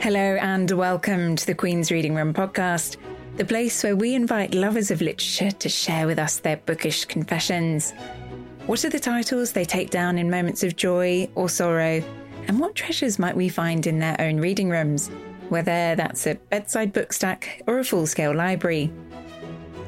Hello, and welcome to the Queen's Reading Room podcast, the place where we invite lovers of literature to share with us their bookish confessions. What are the titles they take down in moments of joy or sorrow? And what treasures might we find in their own reading rooms, whether that's a bedside book stack or a full scale library?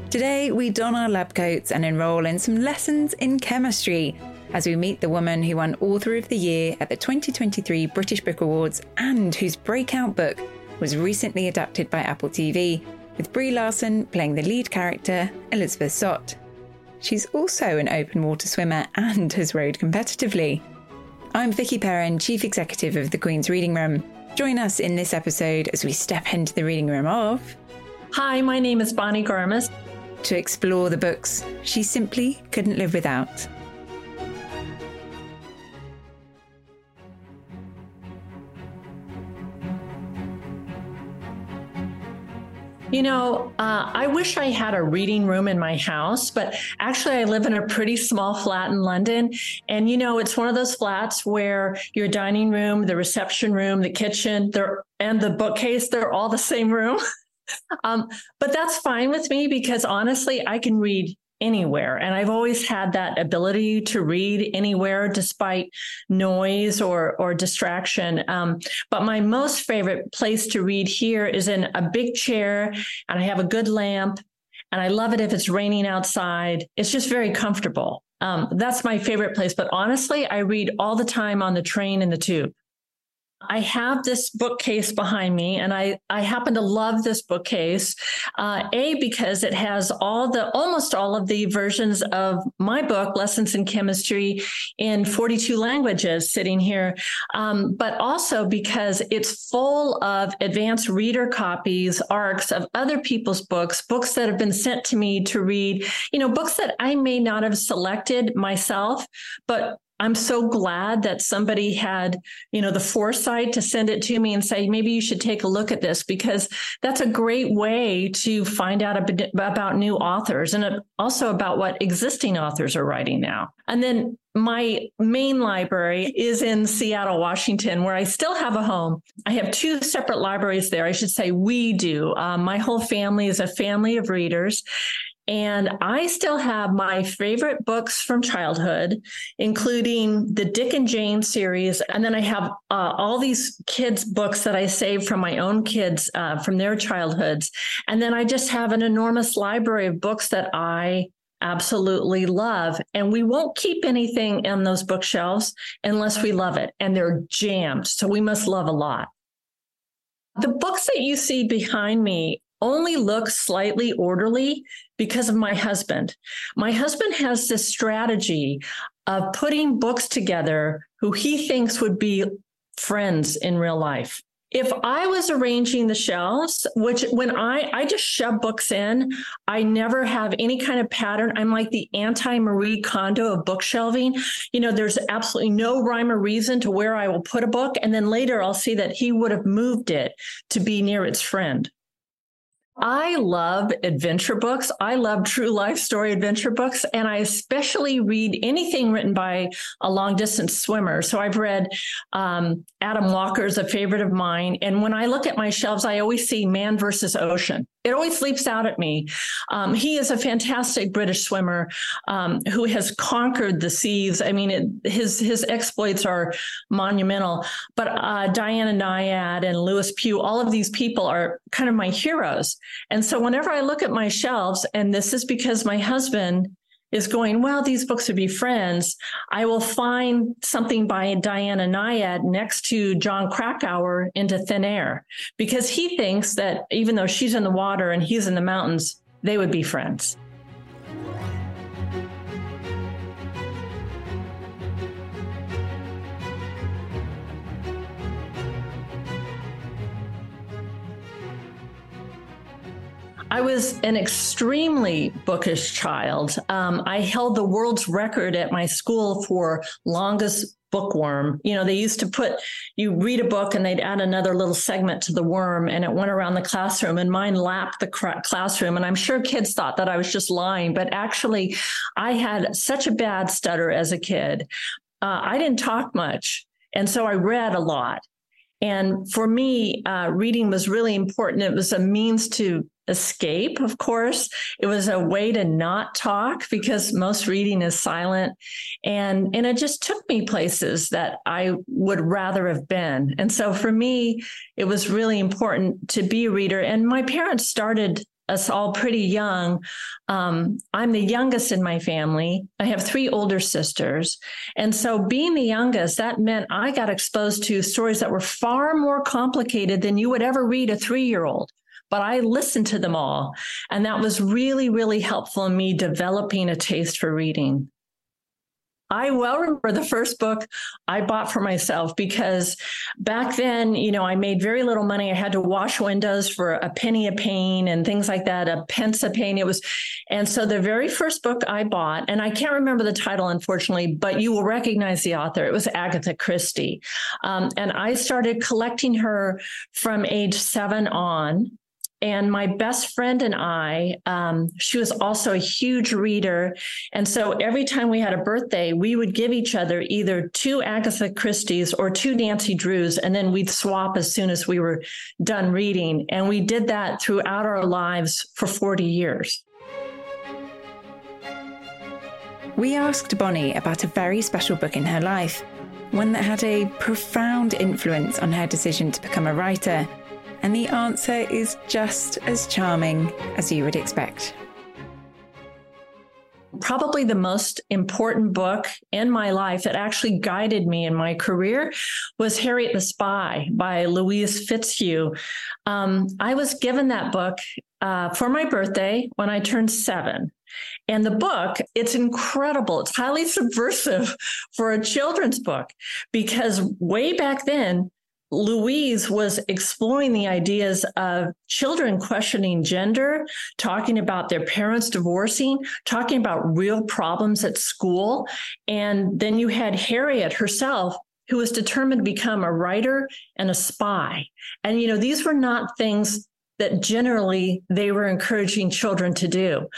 Today, we don our lab coats and enrol in some lessons in chemistry as we meet the woman who won Author of the Year at the 2023 British Book Awards and whose breakout book was recently adapted by Apple TV, with Brie Larson playing the lead character, Elizabeth Zott. She's also an open water swimmer and has rowed competitively. I'm Vicky Perrin, Chief Executive of the Queen's Reading Room. Join us in this episode as we step into the reading room of. Hi, my name is Bonnie Garmus. To explore the books she simply couldn't live without. You know, uh, I wish I had a reading room in my house, but actually, I live in a pretty small flat in London. And, you know, it's one of those flats where your dining room, the reception room, the kitchen, and the bookcase, they're all the same room. um, but that's fine with me because honestly, I can read anywhere. And I've always had that ability to read anywhere despite noise or, or distraction. Um, but my most favorite place to read here is in a big chair, and I have a good lamp. And I love it if it's raining outside. It's just very comfortable. Um, that's my favorite place. But honestly, I read all the time on the train and the tube. I have this bookcase behind me, and I I happen to love this bookcase. Uh, a because it has all the almost all of the versions of my book, Lessons in Chemistry, in 42 languages, sitting here. Um, but also because it's full of advanced reader copies, ARCs of other people's books, books that have been sent to me to read. You know, books that I may not have selected myself, but I'm so glad that somebody had, you know, the foresight to send it to me and say, maybe you should take a look at this because that's a great way to find out about new authors and also about what existing authors are writing now. And then my main library is in Seattle, Washington, where I still have a home. I have two separate libraries there. I should say we do. Um, my whole family is a family of readers. And I still have my favorite books from childhood, including the Dick and Jane series. And then I have uh, all these kids' books that I saved from my own kids uh, from their childhoods. And then I just have an enormous library of books that I absolutely love. And we won't keep anything in those bookshelves unless we love it. And they're jammed. So we must love a lot. The books that you see behind me only look slightly orderly because of my husband. My husband has this strategy of putting books together who he thinks would be friends in real life. If I was arranging the shelves, which when I I just shove books in, I never have any kind of pattern. I'm like the anti Marie Kondo of bookshelving. You know, there's absolutely no rhyme or reason to where I will put a book, and then later I'll see that he would have moved it to be near its friend. I love adventure books. I love true life story adventure books. And I especially read anything written by a long distance swimmer. So I've read um, Adam Walker's a favorite of mine. And when I look at my shelves, I always see Man versus Ocean. It always leaps out at me. Um, he is a fantastic British swimmer um, who has conquered the seas. I mean, it, his his exploits are monumental. But uh, Diana Nyad and Lewis Pugh, all of these people are kind of my heroes. And so whenever I look at my shelves, and this is because my husband is going, well, these books would be friends, I will find something by Diana Nyad next to Jon Krakauer into thin air because he thinks that even though she's in the water and he's in the mountains, they would be friends. I was an extremely bookish child. Um, I held the world's record at my school for longest bookworm. You know, they used to put, you read a book and they'd add another little segment to the worm and it went around the classroom and mine lapped the cr- classroom. And I'm sure kids thought that I was just lying, but actually, I had such a bad stutter as a kid. Uh, I didn't talk much. And so I read a lot. And for me, uh, reading was really important. It was a means to escape, of course. It was a way to not talk because most reading is silent. And, and it just took me places that I would rather have been. And so for me, it was really important to be a reader. And my parents started us all pretty young. Um, I'm the youngest in my family. I have three older sisters. And so, being the youngest, that meant I got exposed to stories that were far more complicated than you would ever read a three year old but I listened to them all. And that was really, really helpful in me developing a taste for reading. I well remember the first book I bought for myself because back then, you know, I made very little money. I had to wash windows for a penny a pane and things like that, a pence a pane. It was, and so the very first book I bought, and I can't remember the title, unfortunately, but you will recognize the author. It was Agatha Christie. Um, and I started collecting her from age seven on and my best friend and I, um, she was also a huge reader. And so every time we had a birthday, we would give each other either two Agatha Christie's or two Nancy Drews, and then we'd swap as soon as we were done reading. And we did that throughout our lives for 40 years. We asked Bonnie about a very special book in her life, one that had a profound influence on her decision to become a writer and the answer is just as charming as you would expect. Probably the most important book in my life that actually guided me in my career was Harriet the Spy by Louise Fitzhugh. Um, I was given that book uh, for my birthday when I turned seven. And the book, it's incredible. It's highly subversive for a children's book because way back then, Louise was exploring the ideas of children questioning gender, talking about their parents divorcing, talking about real problems at school. And then you had Harriet herself, who was determined to become a writer and a spy. And, you know, these were not things that generally they were encouraging children to do.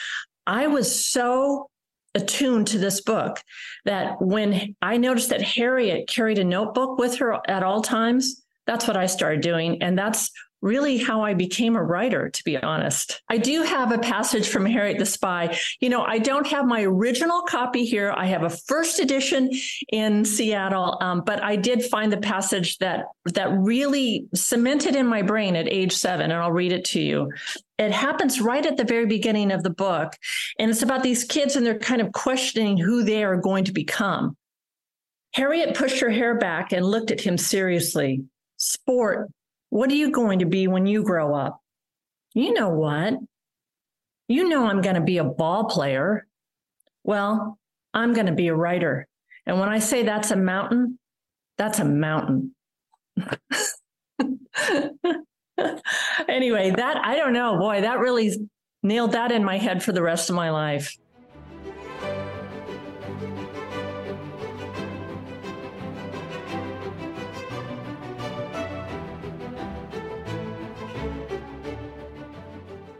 I was so attuned to this book that when I noticed that Harriet carried a notebook with her at all times, that's what I started doing. And that's really how I became a writer, to be honest. I do have a passage from Harriet the Spy. You know, I don't have my original copy here. I have a first edition in Seattle, um, but I did find the passage that that really cemented in my brain at age seven, and I'll read it to you. It happens right at the very beginning of the book, and it's about these kids and they're kind of questioning who they are going to become. Harriet pushed her hair back and looked at him seriously. Sport, what are you going to be when you grow up? You know what? You know I'm going to be a ball player. Well, I'm going to be a writer. And when I say that's a mountain, that's a mountain. anyway, that I don't know, boy, that really nailed that in my head for the rest of my life.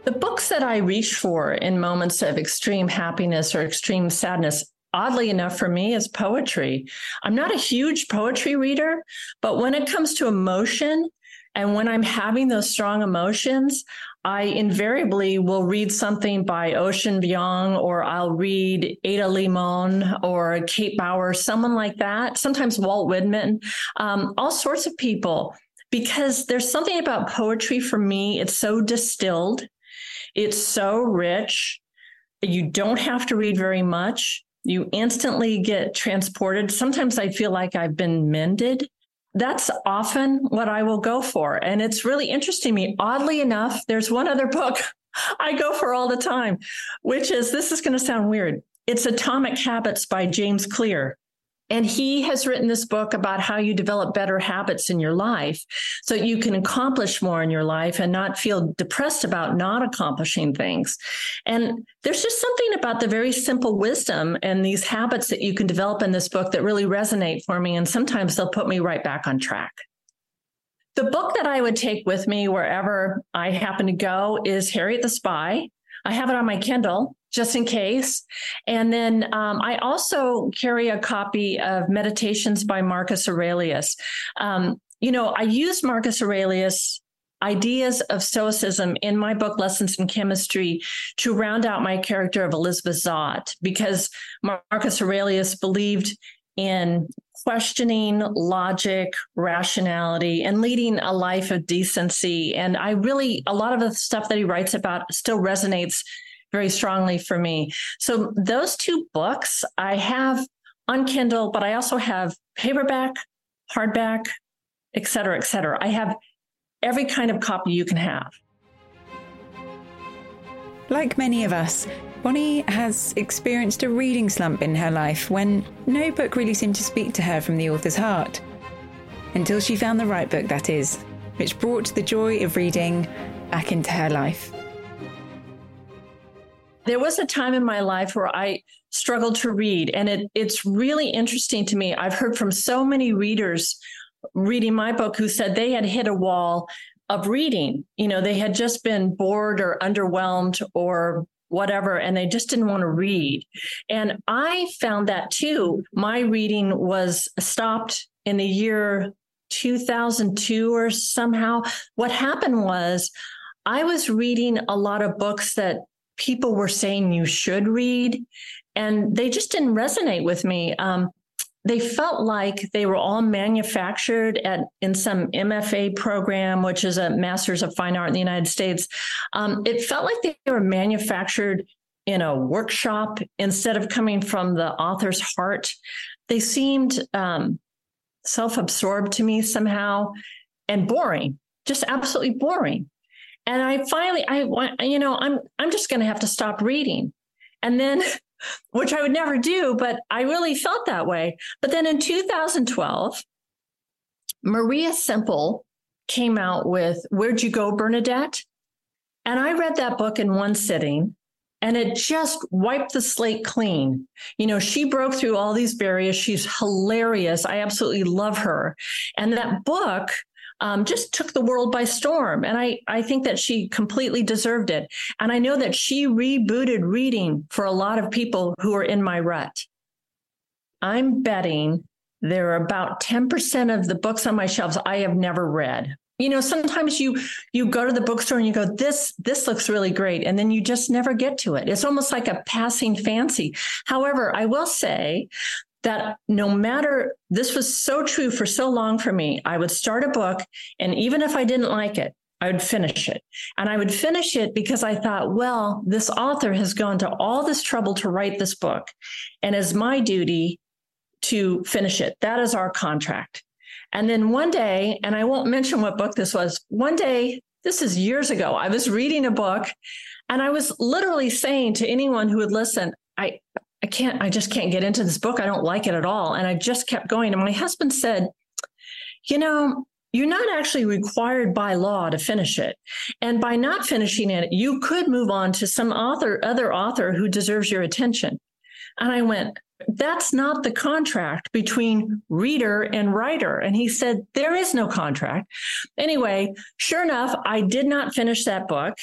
The books that I reach for in moments of extreme happiness or extreme sadness, oddly enough for me, is poetry. I'm not a huge poetry reader, but when it comes to emotion and when I'm having those strong emotions, I invariably will read something by Ocean Vuong or I'll read Ada Limon or Kate Baer, someone like that. Sometimes Walt Whitman, um, all sorts of people, because there's something about poetry for me. It's so distilled. It's so rich. You don't have to read very much. You instantly get transported. Sometimes I feel like I've been mended. That's often what I will go for. And it's really interesting to me. Oddly enough, there's one other book I go for all the time, which is this is going to sound weird. It's Atomic Habits by James Clear. And he has written this book about how you develop better habits in your life so you can accomplish more in your life and not feel depressed about not accomplishing things. And there's just something about the very simple wisdom and these habits that you can develop in this book that really resonate for me. And sometimes they'll put me right back on track. The book that I would take with me wherever I happen to go is Harriet the Spy. I have it on my Kindle just in case. And then um, I also carry a copy of Meditations by Marcus Aurelius. Um, you know, I use Marcus Aurelius ideas of Stoicism in my book, Lessons in Chemistry, to round out my character of Elizabeth Zott, because Marcus Aurelius believed in questioning logic, rationality, and leading a life of decency. And I really, a lot of the stuff that he writes about still resonates very strongly for me. So those two books I have on Kindle, but I also have paperback, hardback, et cetera, et cetera. I have every kind of copy you can have. Like many of us, Bonnie has experienced a reading slump in her life when no book really seemed to speak to her from the author's heart. Until she found the right book, that is, which brought the joy of reading back into her life. There was a time in my life where I struggled to read, and it, it's really interesting to me. I've heard from so many readers reading my book who said they had hit a wall of reading. You know, they had just been bored or underwhelmed or whatever, and they just didn't want to read. And I found that too. My reading was stopped in the year 2002 or somehow. What happened was I was reading a lot of books that people were saying you should read, and they just didn't resonate with me. Um, they felt like they were all manufactured at in some MFA program, which is a Master's of Fine Art in the United States. Um, it felt like they were manufactured in a workshop instead of coming from the author's heart. They seemed um, self-absorbed to me somehow and boring, just absolutely boring. And I finally, I, you know, I'm I'm just going to have to stop reading. And then which I would never do, but I really felt that way. But then in 2012, Maria Semple came out with Where'd You Go, Bernadette? And I read that book in one sitting and it just wiped the slate clean. You know, she broke through all these barriers. She's hilarious. I absolutely love her. And that book um, just took the world by storm. And I, I think that she completely deserved it. And I know that she rebooted reading for a lot of people who are in my rut. I'm betting there are about 10% of the books on my shelves I have never read. You know, sometimes you you go to the bookstore and you go, this this looks really great, and then you just never get to it. It's almost like a passing fancy. However, I will say that no matter this was so true for so long for me, I would start a book, and even if I didn't like it, I would finish it. And I would finish it because I thought, well, this author has gone to all this trouble to write this book, and it's my duty to finish it. That is our contract. And then one day, and I won't mention what book this was, one day, this is years ago, I was reading a book and I was literally saying to anyone who would listen, I, I can't, I just can't get into this book. I don't like it at all. And I just kept going. And my husband said, you know, you're not actually required by law to finish it. And by not finishing it, you could move on to some author, other author who deserves your attention. And I went, that's not the contract between reader and writer. And he said, there is no contract. Anyway, sure enough, I did not finish that book.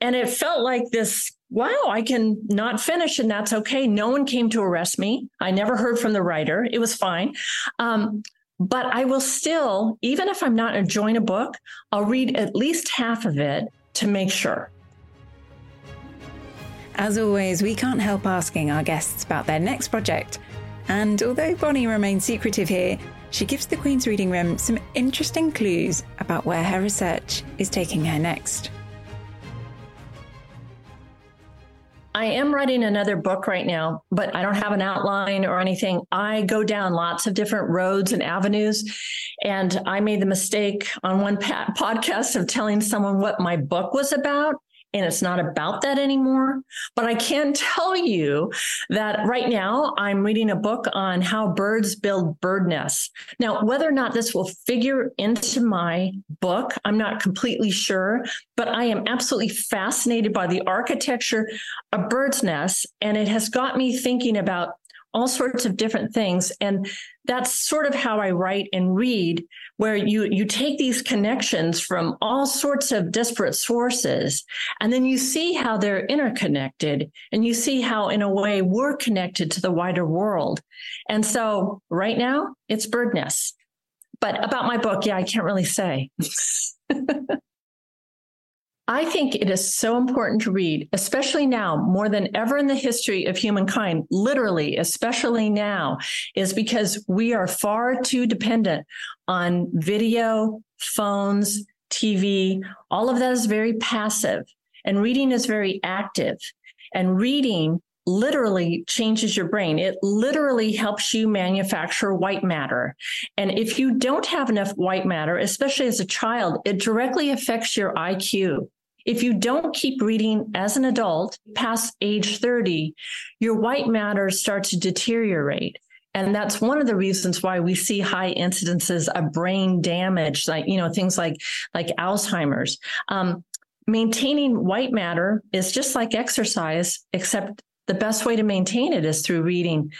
And it felt like this wow, I can not finish and that's okay. No one came to arrest me. I never heard from the writer. It was fine. Um, but I will still, even if I'm not enjoying a book, I'll read at least half of it to make sure. As always, we can't help asking our guests about their next project. And although Bonnie remains secretive here, she gives the Queen's Reading Room some interesting clues about where her research is taking her next. I am writing another book right now, but I don't have an outline or anything. I go down lots of different roads and avenues. And I made the mistake on one podcast of telling someone what my book was about and it's not about that anymore. But I can tell you that right now I'm reading a book on how birds build bird nests. Now, whether or not this will figure into my book, I'm not completely sure, but I am absolutely fascinated by the architecture of birds' nests. And it has got me thinking about all sorts of different things. And that's sort of how I write and read, where you you take these connections from all sorts of disparate sources, and then you see how they're interconnected, and you see how, in a way, we're connected to the wider world. And so, right now, it's bird nests. But about my book, yeah, I can't really say. I think it is so important to read, especially now, more than ever in the history of humankind, literally, especially now, is because we are far too dependent on video, phones, TV. All of that is very passive, and reading is very active. And reading literally changes your brain. It literally helps you manufacture white matter. And if you don't have enough white matter, especially as a child, it directly affects your IQ. If you don't keep reading as an adult past age 30, your white matter starts to deteriorate. And that's one of the reasons why we see high incidences of brain damage, like, you know, things like, like Alzheimer's. Um, maintaining white matter is just like exercise, except the best way to maintain it is through reading.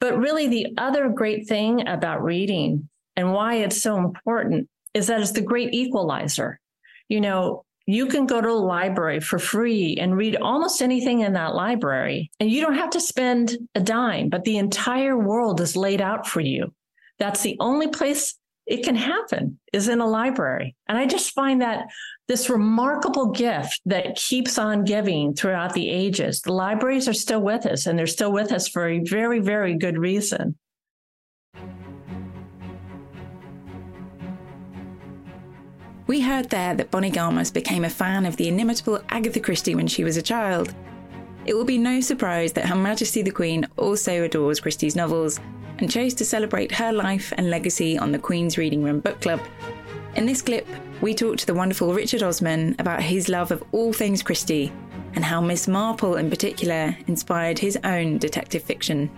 But really, the other great thing about reading and why it's so important is that it's the great equalizer. You know, you can go to a library for free and read almost anything in that library. And you don't have to spend a dime, but the entire world is laid out for you. That's the only place it can happen is in a library. And I just find that this remarkable gift that keeps on giving throughout the ages. The libraries are still with us and they're still with us for a very, very good reason. We heard there that Bonnie Garmus became a fan of the inimitable Agatha Christie when she was a child. It will be no surprise that Her Majesty the Queen also adores Christie's novels and chose to celebrate her life and legacy on the Queen's Reading Room Book Club. In this clip, we talk to the wonderful Richard Osman about his love of all things Christie and how Miss Marple in particular inspired his own detective fiction.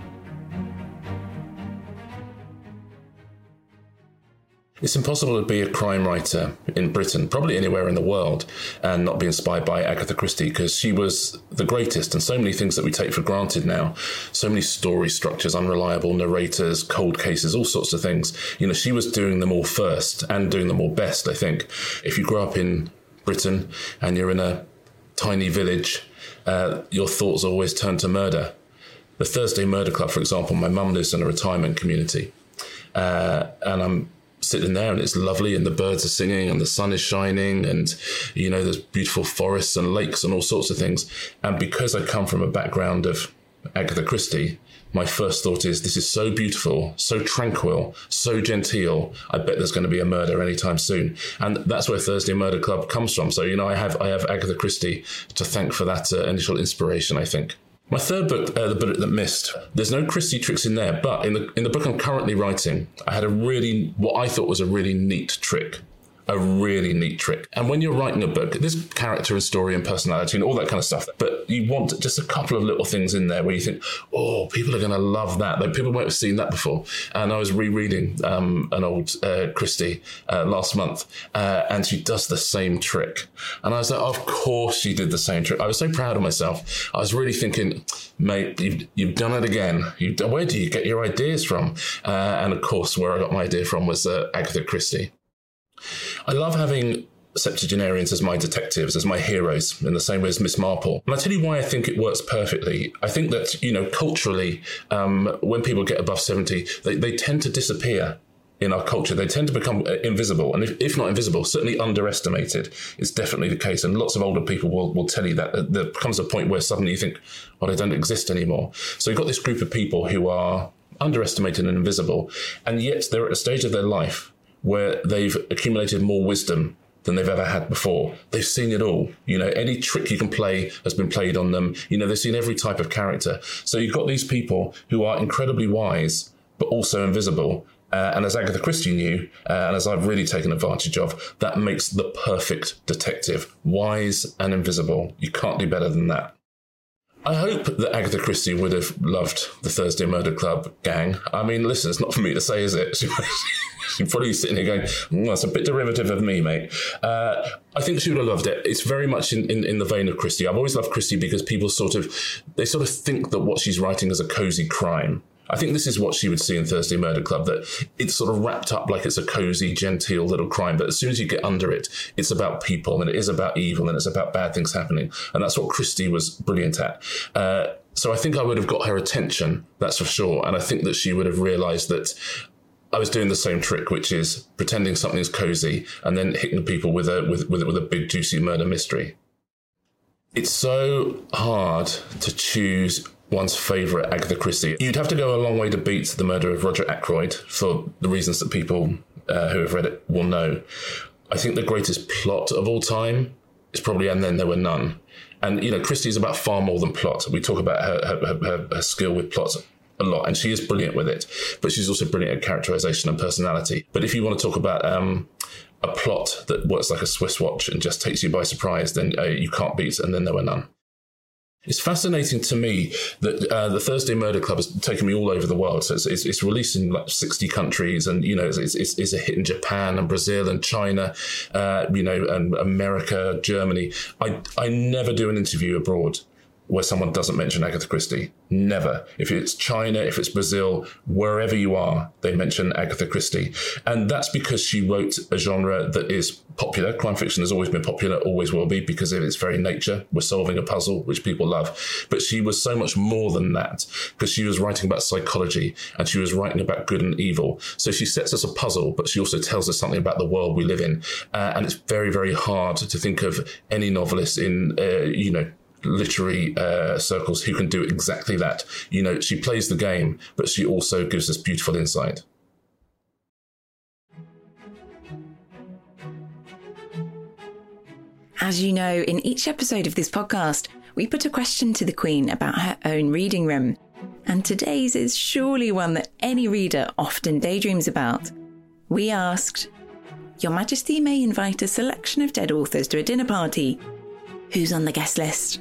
It's impossible to be a crime writer in Britain, probably anywhere in the world, and not be inspired by Agatha Christie because she was the greatest. And so many things that we take for granted now, so many story structures, unreliable narrators, cold cases, all sorts of things. You know, she was doing them all first and doing them all best, I think. If you grow up in Britain and you're in a tiny village, uh, your thoughts always turn to murder. The Thursday Murder Club, for example, my mum lives in a retirement community. Uh, and I'm sitting there and it's lovely and the birds are singing and the sun is shining and you know there's beautiful forests and lakes and all sorts of things. And because i come from a background of agatha christie my first thought is this is so beautiful so tranquil so genteel. I bet there's going to be a murder anytime soon. And that's where thursday murder club comes from. So you know i have i have agatha christie to thank for that uh, initial inspiration i think my third book, uh, The Bullet That Missed, there's no Christie tricks in there, but in the in the book I'm currently writing, I had a really what I thought was a really neat trick a really neat trick. And when you're writing a book, there's character and story and personality and all that kind of stuff. But you want just a couple of little things in there where you think, oh, people are going to love that. Like people might have seen that before. And I was rereading um, an old uh, Christie uh, last month, uh, and she does the same trick. And I was like, of course she did the same trick. I was so proud of myself. I was really thinking, mate, you've, you've done it again. You've, where do you get your ideas from? Uh, and of course, where I got my idea from was uh, Agatha Christie. I love having septuagenarians as my detectives, as my heroes, in the same way as Miss Marple. And I tell you why I think it works perfectly. I think that, you know, culturally, um, when people get above 70, they, they tend to disappear in our culture. They tend to become uh, invisible. And if, if not invisible, certainly underestimated is definitely the case. And lots of older people will, will tell you that. There comes a point where suddenly you think, well, they don't exist anymore. So you've got this group of people who are underestimated and invisible, and yet they're at a stage of their life where they've accumulated more wisdom than they've ever had before. They've seen it all. You know, any trick you can play has been played on them. You know, they've seen every type of character. So you've got these people who are incredibly wise, but also invisible. Uh, and as Agatha Christie knew, uh, and as I've really taken advantage of, that makes the perfect detective. Wise and invisible. You can't do better than that. I hope that Agatha Christie would have loved the Thursday Murder Club gang. I mean, listen, it's not for me to say, is it? She's probably sitting here going, mm, that's a bit derivative of me, mate. Uh, I think she would have loved it. It's very much in, in, in, the vein of Christie. I've always loved Christie because people sort of, they sort of think that what she's writing is a cozy crime. I think this is what she would see in Thursday Murder Club that it's sort of wrapped up like it's a cozy, genteel little crime. But as soon as you get under it, it's about people and it is about evil and it's about bad things happening. And that's what Christie was brilliant at. Uh, so I think I would have got her attention, that's for sure. And I think that she would have realized that I was doing the same trick, which is pretending something's cozy and then hitting people with a with with, with a big juicy murder mystery. It's so hard to choose one's favourite Agatha Christie. You'd have to go a long way to beat The Murder of Roger Ackroyd for the reasons that people uh, who have read it will know. I think the greatest plot of all time is probably And Then There Were None. And, you know, Christie is about far more than plot. We talk about her, her, her, her skill with plots a lot, and she is brilliant with it. But she's also brilliant at characterization and personality. But if you want to talk about um, a plot that works like a Swiss watch and just takes you by surprise, then uh, you can't beat. And then there were none. It's fascinating to me that uh, the Thursday Murder Club has taken me all over the world. So it's, it's, it's released in like 60 countries and, you know, it's, it's, it's a hit in Japan and Brazil and China, uh, you know, and America, Germany. I, I never do an interview abroad where someone doesn't mention Agatha Christie. Never. If it's China, if it's Brazil, wherever you are, they mention Agatha Christie. And that's because she wrote a genre that is popular. Crime fiction has always been popular, always will be, because of its very nature. We're solving a puzzle, which people love. But she was so much more than that, because she was writing about psychology and she was writing about good and evil. So she sets us a puzzle, but she also tells us something about the world we live in. Uh, and it's very, very hard to think of any novelist in, uh, you know, literary uh, circles who can do exactly that. You know, she plays the game, but she also gives us beautiful insight. As you know, in each episode of this podcast, we put a question to the Queen about her own reading room. And today's is surely one that any reader often daydreams about. We asked, Your Majesty may invite a selection of dead authors to a dinner party who's on the guest list.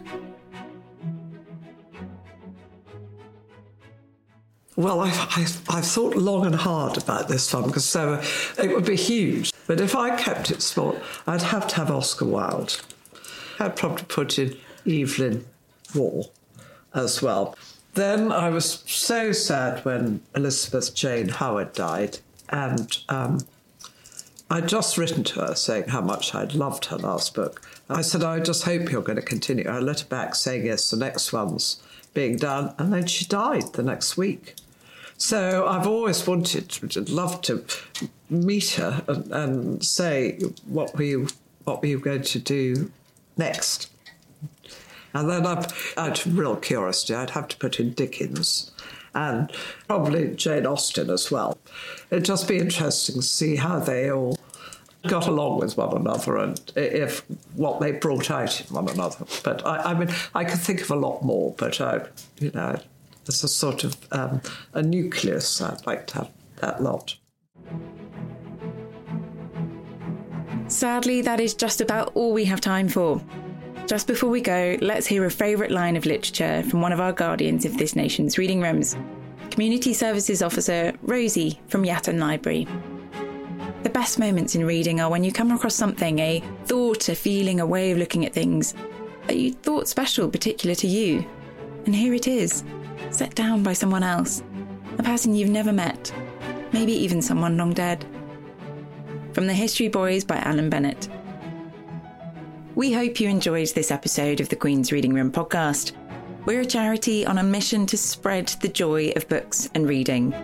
Well, I've, I've, I've, thought long and hard about this one because so it would be huge. But if I kept it small, I'd have to have Oscar Wilde. I'd probably put in Evelyn Waugh as well. Then I was so sad when Elizabeth Jane Howard died, and um, I'd just written to her saying how much I'd loved her last book. I said, I just hope you're going to continue. I let her back saying, yes, the next one's being done. And then she died the next week. So I've always wanted, to, love to meet her and, and say, what were you, what were you going to do next? And then I've, out of real curiosity, I'd have to put in Dickens and probably Jane Austen as well. It'd just be interesting to see how they all got along with one another and if what they brought out in one another. But I, I mean, I could think of a lot more, but I, you know, it's a sort of um, a nucleus. I'd like to have that lot. Sadly, that is just about all we have time for. Just before we go, let's hear a favourite line of literature from one of our guardians of this nation's reading rooms, Community Services Officer Rosie from Yatton Library. Best moments in reading are when you come across something, a thought, a feeling, a way of looking at things that you thought special, particular to you. And here it is, set down by someone else, a person you've never met, maybe even someone long dead. From The History Boys by Alan Bennett. We hope you enjoyed this episode of the Queen's Reading Room podcast. We're a charity on a mission to spread the joy of books and reading.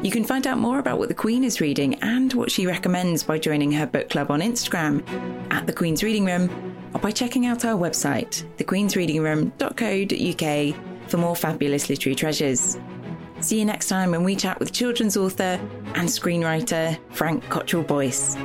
You can find out more about what the Queen is reading and what she recommends by joining her book club on Instagram at the Queen's Reading Room or by checking out our website, thequeensreadingroom.co.uk, for more fabulous literary treasures. See you next time when we chat with children's author and screenwriter Frank Cottrell Boyce.